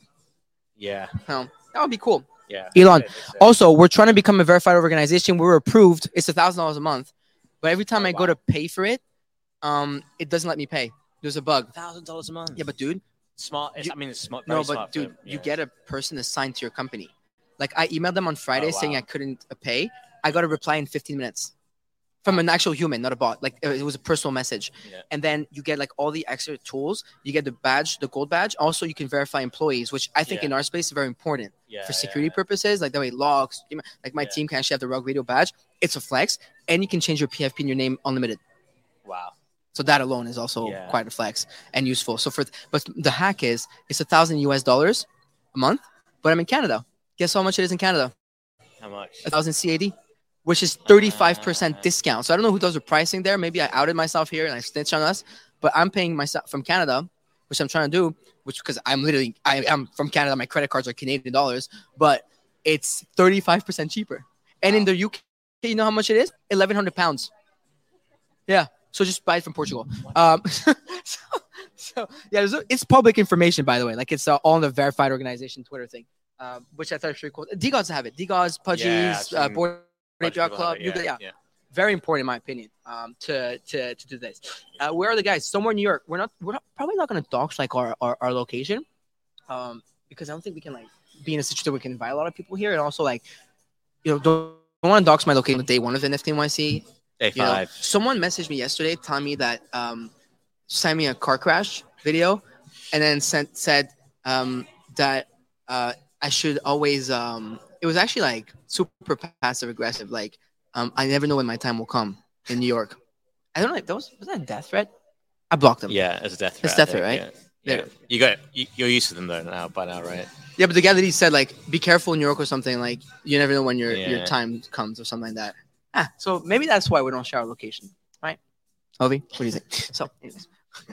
Yeah, So that would be cool. yeah. Elon, I think so. Also, we're trying to become a verified organization. We're approved. It's a thousand dollars a month, but every time Oh, I go to pay for it, um, it doesn't let me pay. There's a bug. thousand dollars a month. Yeah, but dude, Small. It's, you- I mean, it's smart. no, but smart dude, for- you get a person assigned to your company. Like I emailed them on Friday Oh, saying. I couldn't uh, pay. I got a reply in 15 minutes from an actual human, not a bot. Like it was a personal message. Yeah. And then you get like all the extra tools. You get the badge, the gold badge. Also, you can verify employees, which I think Yeah. in our space is very important yeah, for security purposes. Like that way, logs. Like my team can actually have the Rug Radio badge. It's a flex, and you can change your PFP and your name unlimited. Wow. So that alone is also quite a flex and useful. So for but the hack is it's a thousand US dollars a month, but I'm in Canada. Guess how much it is in Canada? How much? A thousand CAD, which is 35% Ah. discount. So I don't know who does the pricing there. Maybe I outed myself here and I snitched on us, but I'm paying myself from Canada, which I'm trying to do, which because I'm literally I am from Canada, my credit cards are Canadian dollars, but it's 35% cheaper. And in the UK, you know how much it is? 1100 pounds. Yeah. So just buy it from Portugal. Um, so, so yeah, it's public information, by the way. Like it's uh, all on the verified organization Twitter thing, um, which I thought was pretty cool. DeGods have it. DeGods, Pudgies, Yeah, uh, Board APR Club. it, could- yeah, yeah. very important in my opinion. Um, to to to do this. Uh, where are the guys? Somewhere in New York. We're not. We're not, probably not going to dox like our, our our location, um, because I don't think we can like be in a situation where we can invite a lot of people here, and also like, you know, don't, don't want to dox my location day one of the NFT NYC. Day You know, five. someone messaged me yesterday telling me that um, sent me a car crash video, and then sent said um, that uh, I should always. Um, it was actually like super passive aggressive. Like um, I never know when my time will come in New York. I don't know. That was was that a death threat? I blocked them. Yeah, as a death threat. It's death threat, right? yeah. Yeah. You got you, you're used to them though now by now, right? Yeah, but the guy that he said like, be careful in New York or something. Like you never know when your your time comes or something like that. Ah, so maybe that's why we don't share our location, right? Ovi, what do you think? So, anyways,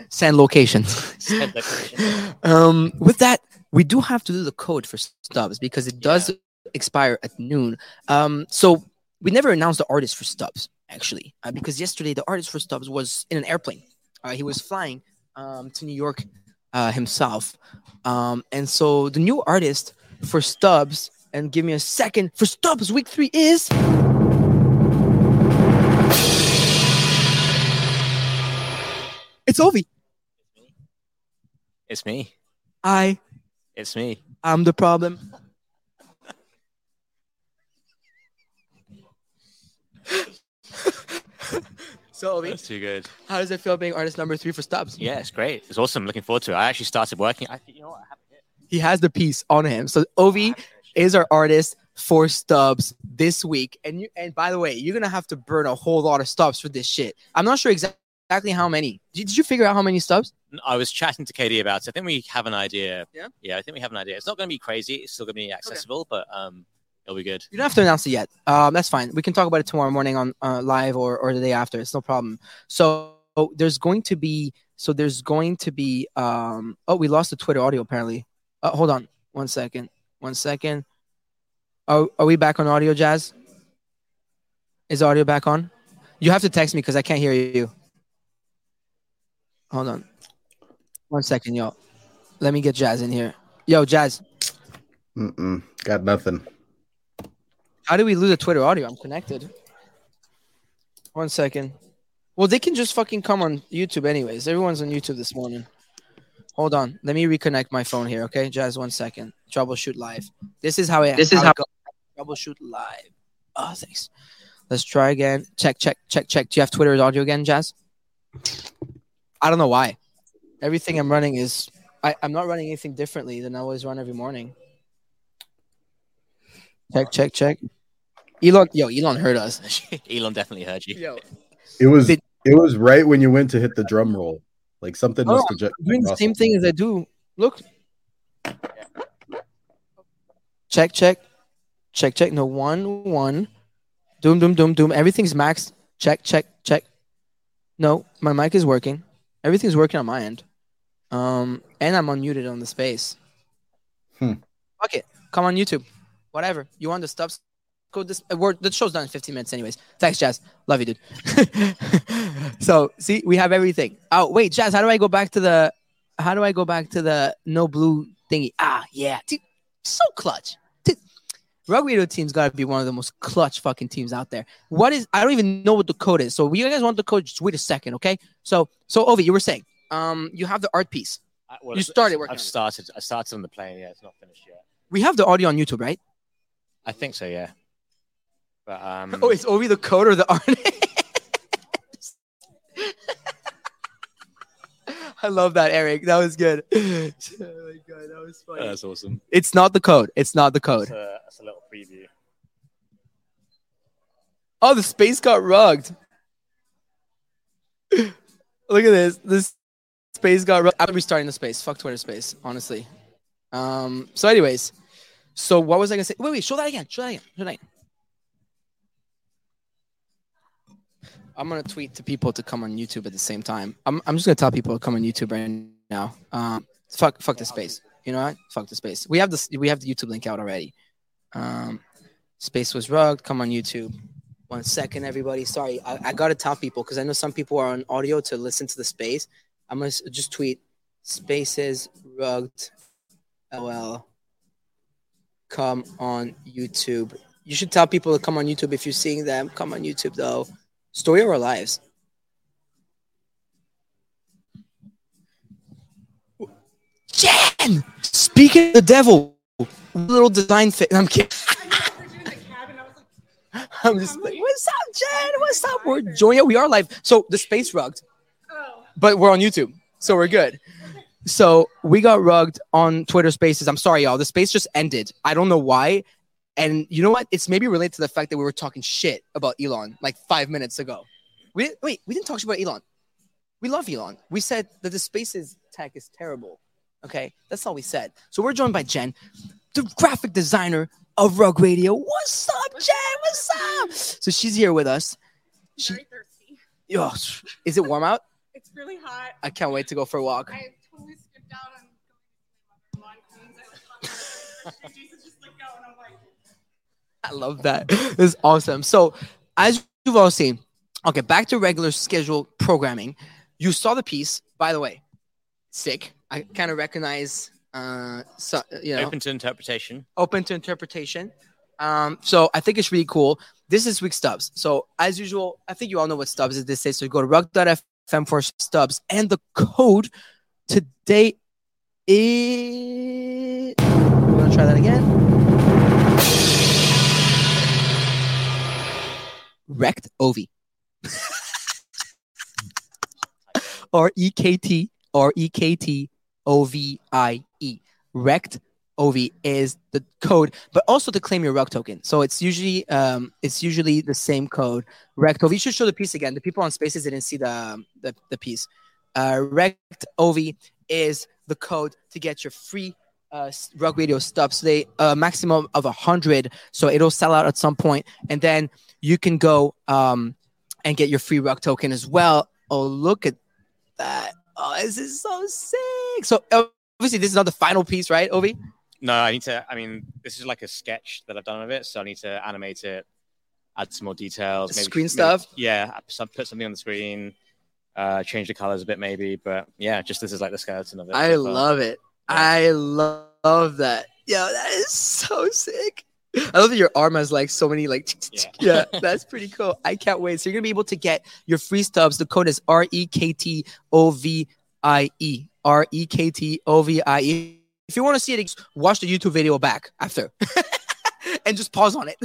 send location. Send location. um, with that, we do have to do the code for stubs because it does expire at noon. Um, so we never announced the artist for stubs actually, uh, because yesterday the artist for stubs was in an airplane. Uh, he was flying um, to New York uh, himself, um, and so the new artist for stubs and give me a second for stubs. Week three is. It's Ovi. It's me. I It's me. I'm the problem. so Ovi, That's too good. how does it feel being artist number three for stubs? Yeah, it's great. It's awesome. Looking forward to it. I actually started working. I, you know what? I have it He has the piece on him. So Ovi is our artist for stubs this week. And you and by the way, you're gonna have to burn a whole lot of stubs for this shit. I'm not sure exact- exactly how many. Did, did you figure out how many stubs? I was chatting to Katie about it. I think we have an idea. Yeah? Yeah, I think we have an idea. It's not going to be crazy. It's still going to be accessible, but um, it'll be good. You don't have to announce it yet. Um, that's fine. We can talk about it tomorrow morning on uh, live or, or the day after. It's no problem. So there's going to be so there's going to be um oh we lost the Twitter audio apparently. Uh, hold on one second. One second. Are are we back on audio, Jazz? Is audio back on? You have to text me because I can't hear you. Hold on. One second, yo. Let me get Jazz in here. Yo, Jazz, Mm-mm. Got nothing. How do we lose the Twitter audio? I'm connected. One second. Well, they can just fucking come on YouTube anyways. Everyone's on YouTube this morning. Hold on. Let me reconnect my phone here, okay? Jazz, one second. Troubleshoot live. This is how it This is it how- goes. troubleshoot live. Oh, thanks. Let's try again. Check, check, check, check. Do you have Twitter's audio again, Jazz? I don't know why. Everything I'm running is I, I'm not running anything differently than I always run every morning. Check, check, check. Elon, yo, Elon heard us. Elon definitely heard you. Yo, It was Did- it was right when you went to hit the drum roll. Like something Oh, must have doing the same thing as I do. Look. Check, check, check, check. No one, one. Doom, doom, doom, doom. Everything's maxed. Check, check, check. No, my mic is working. Everything's working on my end. Um, and I'm unmuted on the space. Hmm. Fuck it. Come on YouTube. Whatever. You want the stuff? Go this. uh, We're, the show's done in 15 minutes, anyways. Thanks, Jazz. Love you, dude. so see, we have everything. Oh wait, Jazz. How do I go back to the? How do I go back to the no blue thingy? Ah, yeah, dude, so clutch. Dude, Rug Radio team's got to be one of the most clutch fucking teams out there. What is? I don't even know what the code is. So you guys want the code? Just wait a second, okay? So so Ovi, you were saying, um, you have the art piece. I- well, You started working I've it. started. I started on the plane. Yeah, it's not finished yet. We have the audio on YouTube, right? I think so. Yeah. But um. Oh, is Ovi the code or the artist? I love that, Eric. That was good. Oh my god, that was funny. that's awesome. It's not the code. It's not the code. That's a, that's a little preview. Oh, the space got rugged. Look at this. This space got rugged. I'm restarting the space. Fuck Twitter space, honestly. Um. So, anyways, so what was I gonna say? Wait, wait. Show that again. Show that again. Show that again. I'm gonna tweet to people to come on YouTube at the same time. I'm, I'm just gonna tell people to come on YouTube right now. Um, fuck, fuck the space. You know what? Fuck the space. We have this. We have the YouTube link out already. Um, space was rugged. Come on YouTube. One second, everybody. Sorry, I, I gotta tell people because I know some people are on audio to listen to the space. I'm gonna just tweet spaces rugged. LL. Come on YouTube. You should tell people to come on YouTube if you're seeing them. Come on YouTube though. Story of our lives. Jen, speaking of the devil, little design fit. I'm kidding. I'm just like, what's up, Jen? What's up? We're joining. We are live. So the space rugged, but we're on YouTube, so we're good. So we got rugged on Twitter Spaces. I'm sorry, y'all. The space just ended. I don't know why. And you know what? It's maybe related to the fact that we were talking shit about Elon like five minutes ago. We didn't, wait. We didn't talk shit about Elon. We love Elon. We said that the Spaces tech is terrible. Okay, that's all we said. So we're joined by Jen, the graphic designer of Rug Radio. What's up, Jen? What's up? So she's here with us. She, very thirsty. oh, is it warm out? It's really hot. I can't wait to go for a walk. I totally skipped out on going to see my mother-in-law in Queens. I was talking to Jason just like go, and I'm like, I love that. It's awesome. So, as you've all seen, okay, back to regular scheduled programming. You saw the piece, by the way. Sick. I kind of recognize Uh, so you know, Open to interpretation. open to interpretation. Um, so I think it's really cool. This is week stubs. So as usual, I think you all know what stubs is. This say so. You go to rug.fm for stubs, and the code today is. We're gonna try that again. Rect OV. R E K T R E K T O V I E. Rect OV is the code, but also to claim your rug token. So it's usually um it's usually the same code. Rektovie. You should show the piece again. The people on Spaces didn't see the the, the piece. Uh, OV is the code to get your free uh, rug radio stubs. So they a maximum of a hundred, so it'll sell out at some point, and then you can go um and get your free rug token as well. Oh, look at that! Oh, this is so sick. So obviously, this is not the final piece, right, Ovi? No, I need to. I mean, this is like a sketch that I've done of it, so I need to animate it, add some more details, Screen maybe- stuff? Yeah, add put something on the screen, uh, change the colors a bit, maybe. But yeah, just this is like the skeleton of it. I so love it. I lo- love that. Yo, that is so sick. I love that your arm has like so many like Yeah. yeah, that's pretty cool. I can't wait. So you're gonna be able to get your free stubs. The code is R E K T O V I E. R E K T O V I E. If you want to see it, just watch the YouTube video back after and just pause on it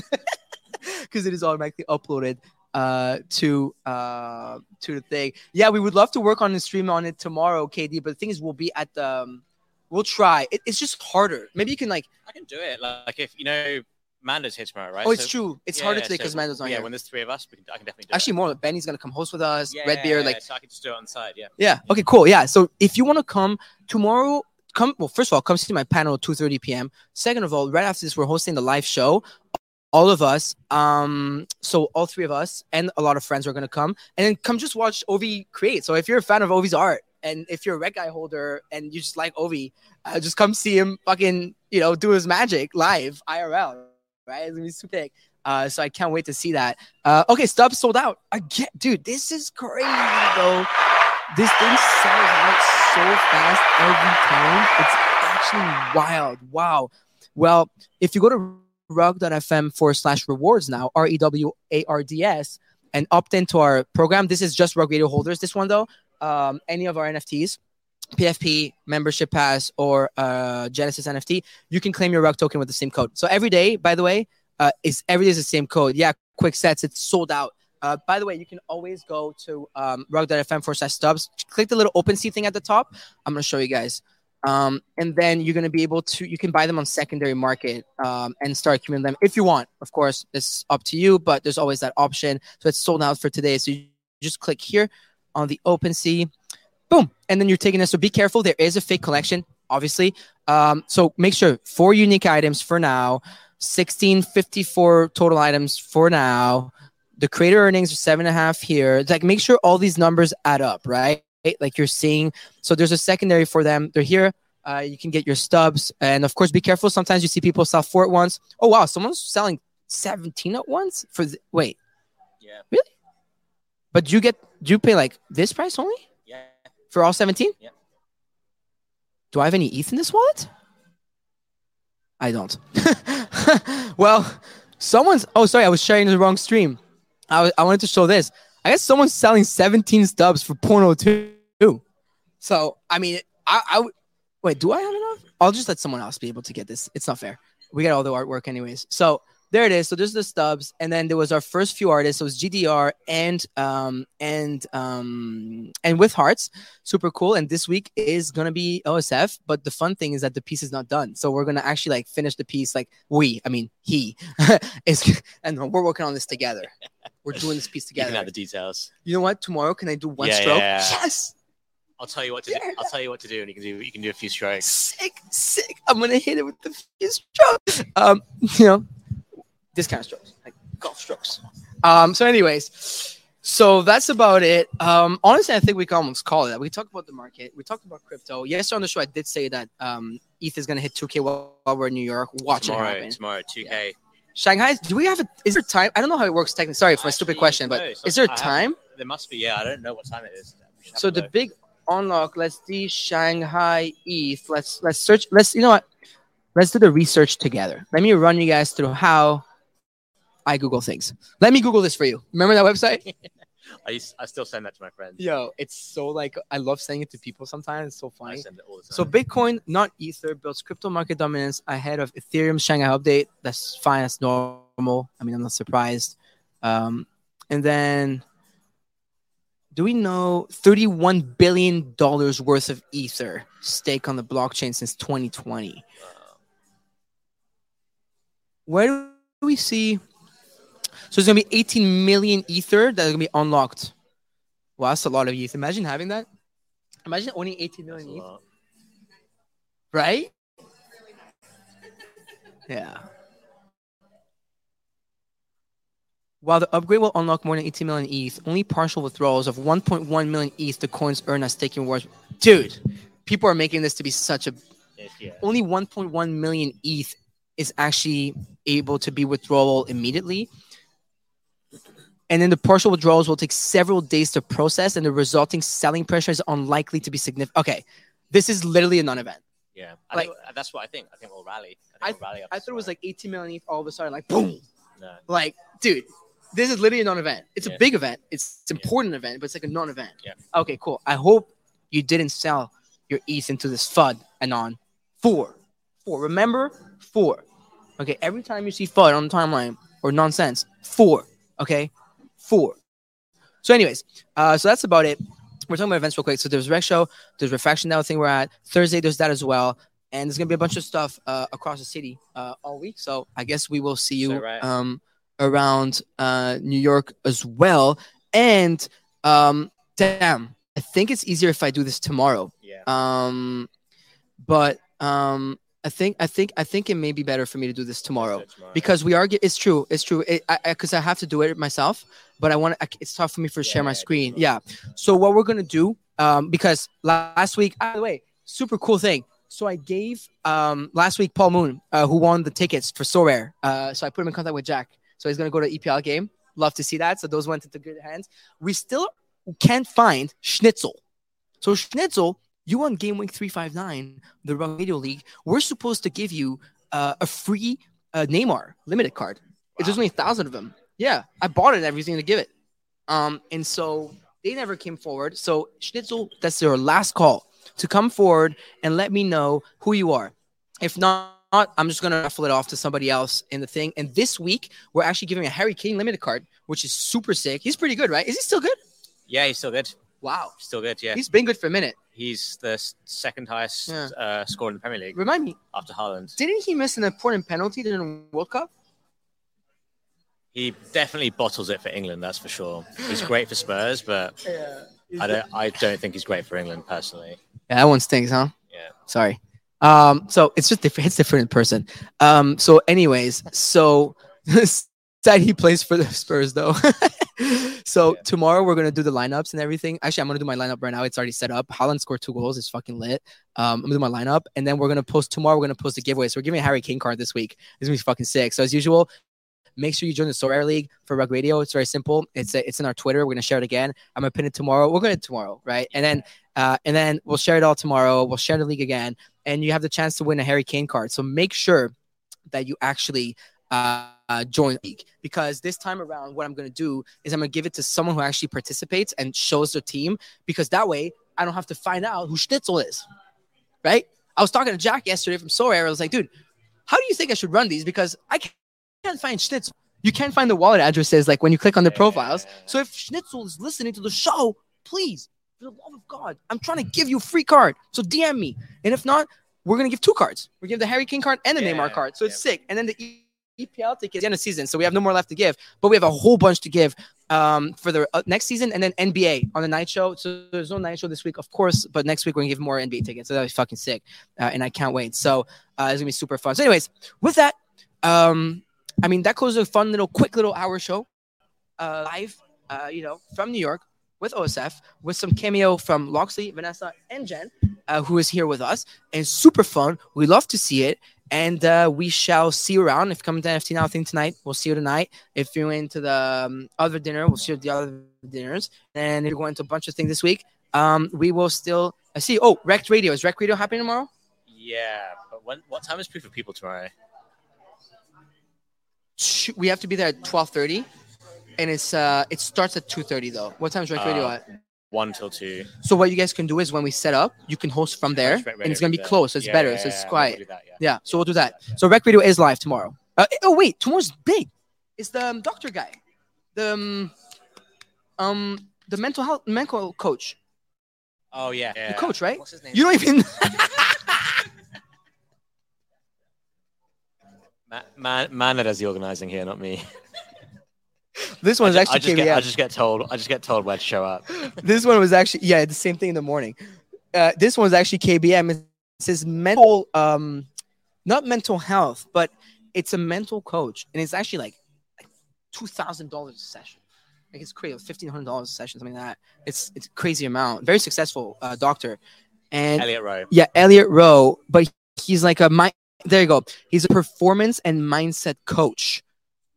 because it is automatically uploaded uh to uh to the thing. Yeah, we would love to work on the stream on it tomorrow, KD. But the thing is, we'll be at the um, we'll try. It, it's just harder. Maybe you can like. I can do it. Like if you know, Mando's here tomorrow, right? oh, it's So- true. It's yeah, harder yeah, today because so- Mando's not yeah, here. when there's three of us, we can, I can definitely do Actually, it. more. Benny's gonna come host with us. Yeah, Redbeard, like so I can just do it on side. Yeah. Yeah. Okay. Cool. Yeah. So if you want to come tomorrow, come. Well, first of all, come see my panel at two thirty p.m. Second of all, right after this, we're hosting the live show. All of us. Um. So all three of us and a lot of friends are gonna come, and then come just watch Ovi create. So if you're a fan of Ovi's art, and if you're a rekt guy holder and you just like Ovi, uh, just come see him fucking you know do his magic live IRL. Right? It's gonna be super big. Uh, so I can't wait to see that. Uh, okay, Stubb sold out again, dude. This is crazy, though this thing sells out so fast every time. It's actually wild. Wow. Well, if you go to rug.fm forward slash rewards now, R E W A R D S, and opt into our program, this is just Rug Radio holders. This one, though, um, any of our NFTs, PFP, membership pass, or uh, Genesis NFT, you can claim your rug token with the same code. So every day, by the way, uh, is every day is the same code. Yeah, quick sets, it's sold out. Uh, by the way, you can always go to um, rug.fm for slash stubs. Click the little OpenSea thing at the top. I'm going to show you guys. Um, and then you're going to be able to, you can buy them on secondary market um, and start accumulating them if you want. Of course, it's up to you, but there's always that option. So it's sold out for today. So you just click here on the OpenSea. Boom. And then you're taking this. So be careful. There is a fake collection, obviously. Um, so make sure four unique items for now, 1654 total items for now the creator earnings are seven and a half here. It's like make sure all these numbers add up, right? Like you're seeing. So there's a secondary for them. They're here. Uh, you can get your stubs, and of course, be careful. Sometimes you see people sell four at once. Oh wow, someone's selling 17 at once for the, wait. Yeah. Really? But you get do you pay like this price only Yeah. for all 17? Yeah. Do I have any ETH in this wallet? I don't. well, someone's. Oh, sorry, I was sharing the wrong stream. I, was- I wanted to show this. I guess someone's selling 17 stubs for 0.02. So, I mean, I, wait. Do I have enough? I'll just let someone else be able to get this. It's not fair. We got all the artwork, anyways. So there it is. So there's the stubs, and then there was our first few artists. So it was GDR and um and um and with hearts, super cool. And this week is gonna be OSF. But the fun thing is that the piece is not done. So we're gonna actually like finish the piece. Like we, I mean he, is, and we're working on this together. We're doing this piece You can together. add the details. You know what? Tomorrow can I do one Yeah, yeah, stroke? yeah. Yes. I'll tell you what to do. I'll tell you what to do, and you can do you can do a few strokes. Sick, sick. I'm gonna hit it with the few strokes. Um, you know, this kind of strokes, like golf strokes. Um, so, anyways, so that's about it. Um, honestly, I think we can almost call it. that. We talked about the market. We talked about crypto. Yesterday on the show, I did say that um, ETH is gonna hit 2K while, while we're in New York. Watch it tomorrow, happen. tomorrow, two K. Shanghai, do we have a? Is there time? I don't know how it works technically. Sorry for my stupid Actually, question, but is there time? There must be. Yeah, I don't know what time it is. We should have So the big unlock. Let's see Shanghai ETH. Let's let's search. Let's you know what? Let's do the research together. Let me run you guys through how I Google things. Let me Google this for you. Remember that website? I used, I still send that to my friends. Yo, it's so like I love saying it to people sometimes. It's so I funny. send it all the time. So Bitcoin, not Ether, builds crypto market dominance ahead of Ethereum Shanghai update. That's fine. That's normal. I mean, I'm not surprised. Um, and then, do we know 31 billion dollars worth of Ether stake on the blockchain since 2020? Where do we see? So it's gonna be 18 million Ether that are gonna be unlocked. Wow, that's a lot of ETH. Imagine having that. Imagine owning 18 million That's million a ETH right? Yeah. While the upgrade will unlock more than 18 million ETH, only partial withdrawals of 1.1 million ETH the coins earn as staking rewards. Dude, people are making this to be such a. Yeah. Only 1.1 million ETH is actually able to be withdrawable immediately. And then the partial withdrawals will take several days to process, and the resulting selling pressure is unlikely to be significant. Okay, this is literally a non event. Yeah. I Like- think, uh, that's what I think. I think we'll rally. I- think we'll rally up I thought it was like 18 million ETH all of a sudden, like boom. No. Like, dude, this is literally a non-event. It's Yeah. a big event. It's, it's important event, but it's like a non-event. Yeah. Okay, cool. I hope you didn't sell your ETH into this FUD anon. Four. Four. Remember? Four. Okay. Every time you see FUD on the timeline or nonsense, four. Okay. Four. So, anyways, uh, so that's about it. We're talking about events real quick. So there's Rekt Show, there's Refraction Now thing we're at. Thursday, there's that as well. And there's gonna be a bunch of stuff uh, across the city uh, all week. So I guess we will see you right. um, around uh, New York as well. And um, damn, I think it's easier if I do this tomorrow. Yeah. Um, but um, I think I think I think it may be better for me to do this tomorrow tomorrow. because we are. It's true. It's true. It, I because I, have to do it myself, but I want. to It's tough for me for share my screen. Yeah. So what we're gonna do? Um, because last week, by the way, super cool thing. So I gave um last week Paul Moon, uh, who won the tickets for Sorare. Uh, so I put him in contact with Jack. So he's gonna go to EPL game. Love to see that. So those went into good hands. We still can't find Schnitzel. So Schnitzel, you won game week three five nine, the Rug Radio League. We're supposed to give you uh, a free uh, Neymar limited card. There's only a thousand of them. Yeah, I bought it everything to give it. Um, and so they never came forward. So Schnitzel, that's your last call to come forward and let me know who you are. If not, I'm just gonna raffle it off to somebody else in the thing. And this week, we're actually giving a Harry Kane limited card, which is super sick. He's pretty good, right? Is he still good? Yeah, he's still good. Wow, Still good. Yeah. he's been good for a minute. He's the second highest Yeah. uh, scorer in the Premier League Remind me, after Haaland. didn't he miss an important penalty during the World Cup? He definitely bottles it for England. That's for sure. He's great for Spurs, but Yeah. I don't. I don't think he's great for England personally. Yeah, that one stinks, huh? Yeah. Sorry. Um, so it's just different. It's different in person. Um, so anyways, so sad he plays for the Spurs though. so Yeah. tomorrow we're gonna do the lineups and everything. Actually, I'm gonna do my lineup right now. It's already set up. Haaland scored two goals. It's fucking lit. Um, I'm gonna do my lineup, and then we're gonna post tomorrow. We're gonna post a giveaway. So we're giving a Harry Kane card this week. It's gonna be fucking sick. So as usual. Make sure you join the Sorare League for Rug Radio. It's very simple. It's it's in our Twitter. We're gonna share it again. I'm gonna pin it tomorrow. We're gonna tomorrow, right? And then uh, and then we'll share it all tomorrow. We'll share the league again, and you have the chance to win a Harry Kane card. So make sure that you actually uh, uh, join the league because this time around, what I'm going to do is I'm going to give it to someone who actually participates and shows their team because that way I don't have to find out who Schnitzel is, right? I was talking to Jack yesterday from Sorare. I was like, dude, how do you think I should run these? Because I can't can't find Schnitzel. You can't find the wallet addresses like when you click on the profiles. So if Schnitzel is listening to the show, please, for the love of God, I'm trying to give you a free card. So DM me. And if not, we're gonna give two cards. We're gonna give the Harry Kane card and the Yeah, Neymar card. So it's yeah. sick. And then the E- EPL tickets at the end of the season. So we have no more left to give, but we have a whole bunch to give um, for the uh, next season and then NBA on the night show. So there's no night show this week, of course, but next week we're gonna give more NBA tickets. So that'll be fucking sick, uh, and I can't wait. So uh, it's gonna be super fun. So, anyways, with that, um, I mean that closes a fun little, quick little hour show, uh, live, uh, you know, from New York with OSF, with some cameo from Loxley, Vanessa, and Jen, uh, who is here with us, and super fun. We love to see it. And uh, we shall see you around. If you come to NFT Now thing tonight, we'll see you tonight. If you're into the um, other dinner, we'll see you at the other dinners. And if you're going to a bunch of things this week, Um, we will still. I see. Oh, Rec Radio is Rec Radio happening tomorrow? Yeah, but when? What time is proof of people tomorrow? Sh- We have to be there at twelve thirty, and it's uh it starts at two thirty though. What time is Rec Radio Uh, at? One till two. So what you guys can do is when we set up, you can host from there, and it's gonna be close, so it's Yeah, better, yeah, so it's quiet. we'll do that, yeah. Yeah, so we'll do that. So Rec Radio is live tomorrow. Uh, oh wait, tomorrow's big. It's the um, doctor guy, the um, um the mental health mental coach. Oh yeah. The coach, right? What's his name? You don't even. Man, man, man that does the organizing here, not me. this one's I actually just, get, I just get told. I just get told where to show up. this one was actually yeah the same thing in the morning. Uh, this one's actually KBM. It says mental um, not mental health, but it's a mental coach, and it's actually like, like two thousand dollars a session. Like it's crazy, fifteen hundred dollars a session, something like that. It's it's a crazy amount. Very successful uh, doctor, and Elliot Rowe. yeah, Elliot Rowe, but he's like a. There you go. He's a performance and mindset coach,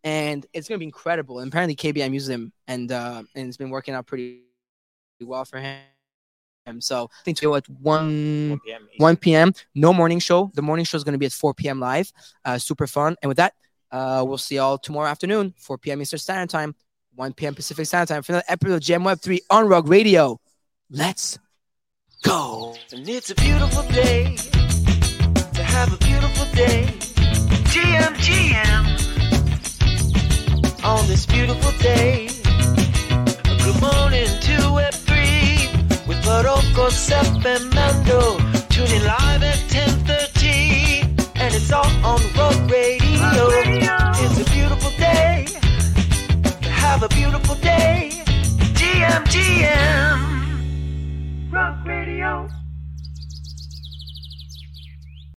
and it's gonna be incredible. And apparently, KBM uses him, and uh, and it's been working out pretty well for him. So I think to at one 1 p.m. 1 p.m. No morning show. The morning show is gonna be at 4 p.m. live. Uh, super fun. And with that, uh, we'll see y'all tomorrow afternoon, 4 p.m. Eastern Standard Time, 1 p.m. Pacific Standard Time for another episode of GM Web 3 on Rug Radio. Let's go. And it's a beautiful day to have a beautiful day. GM, GM. On this beautiful day. Good morning to Web 3 with Farokh, Sep, and Mando. Tuning live at 10.30. And it's all on Rug Radio. It's a beautiful day have a beautiful day. GM, GM. Rug Radio.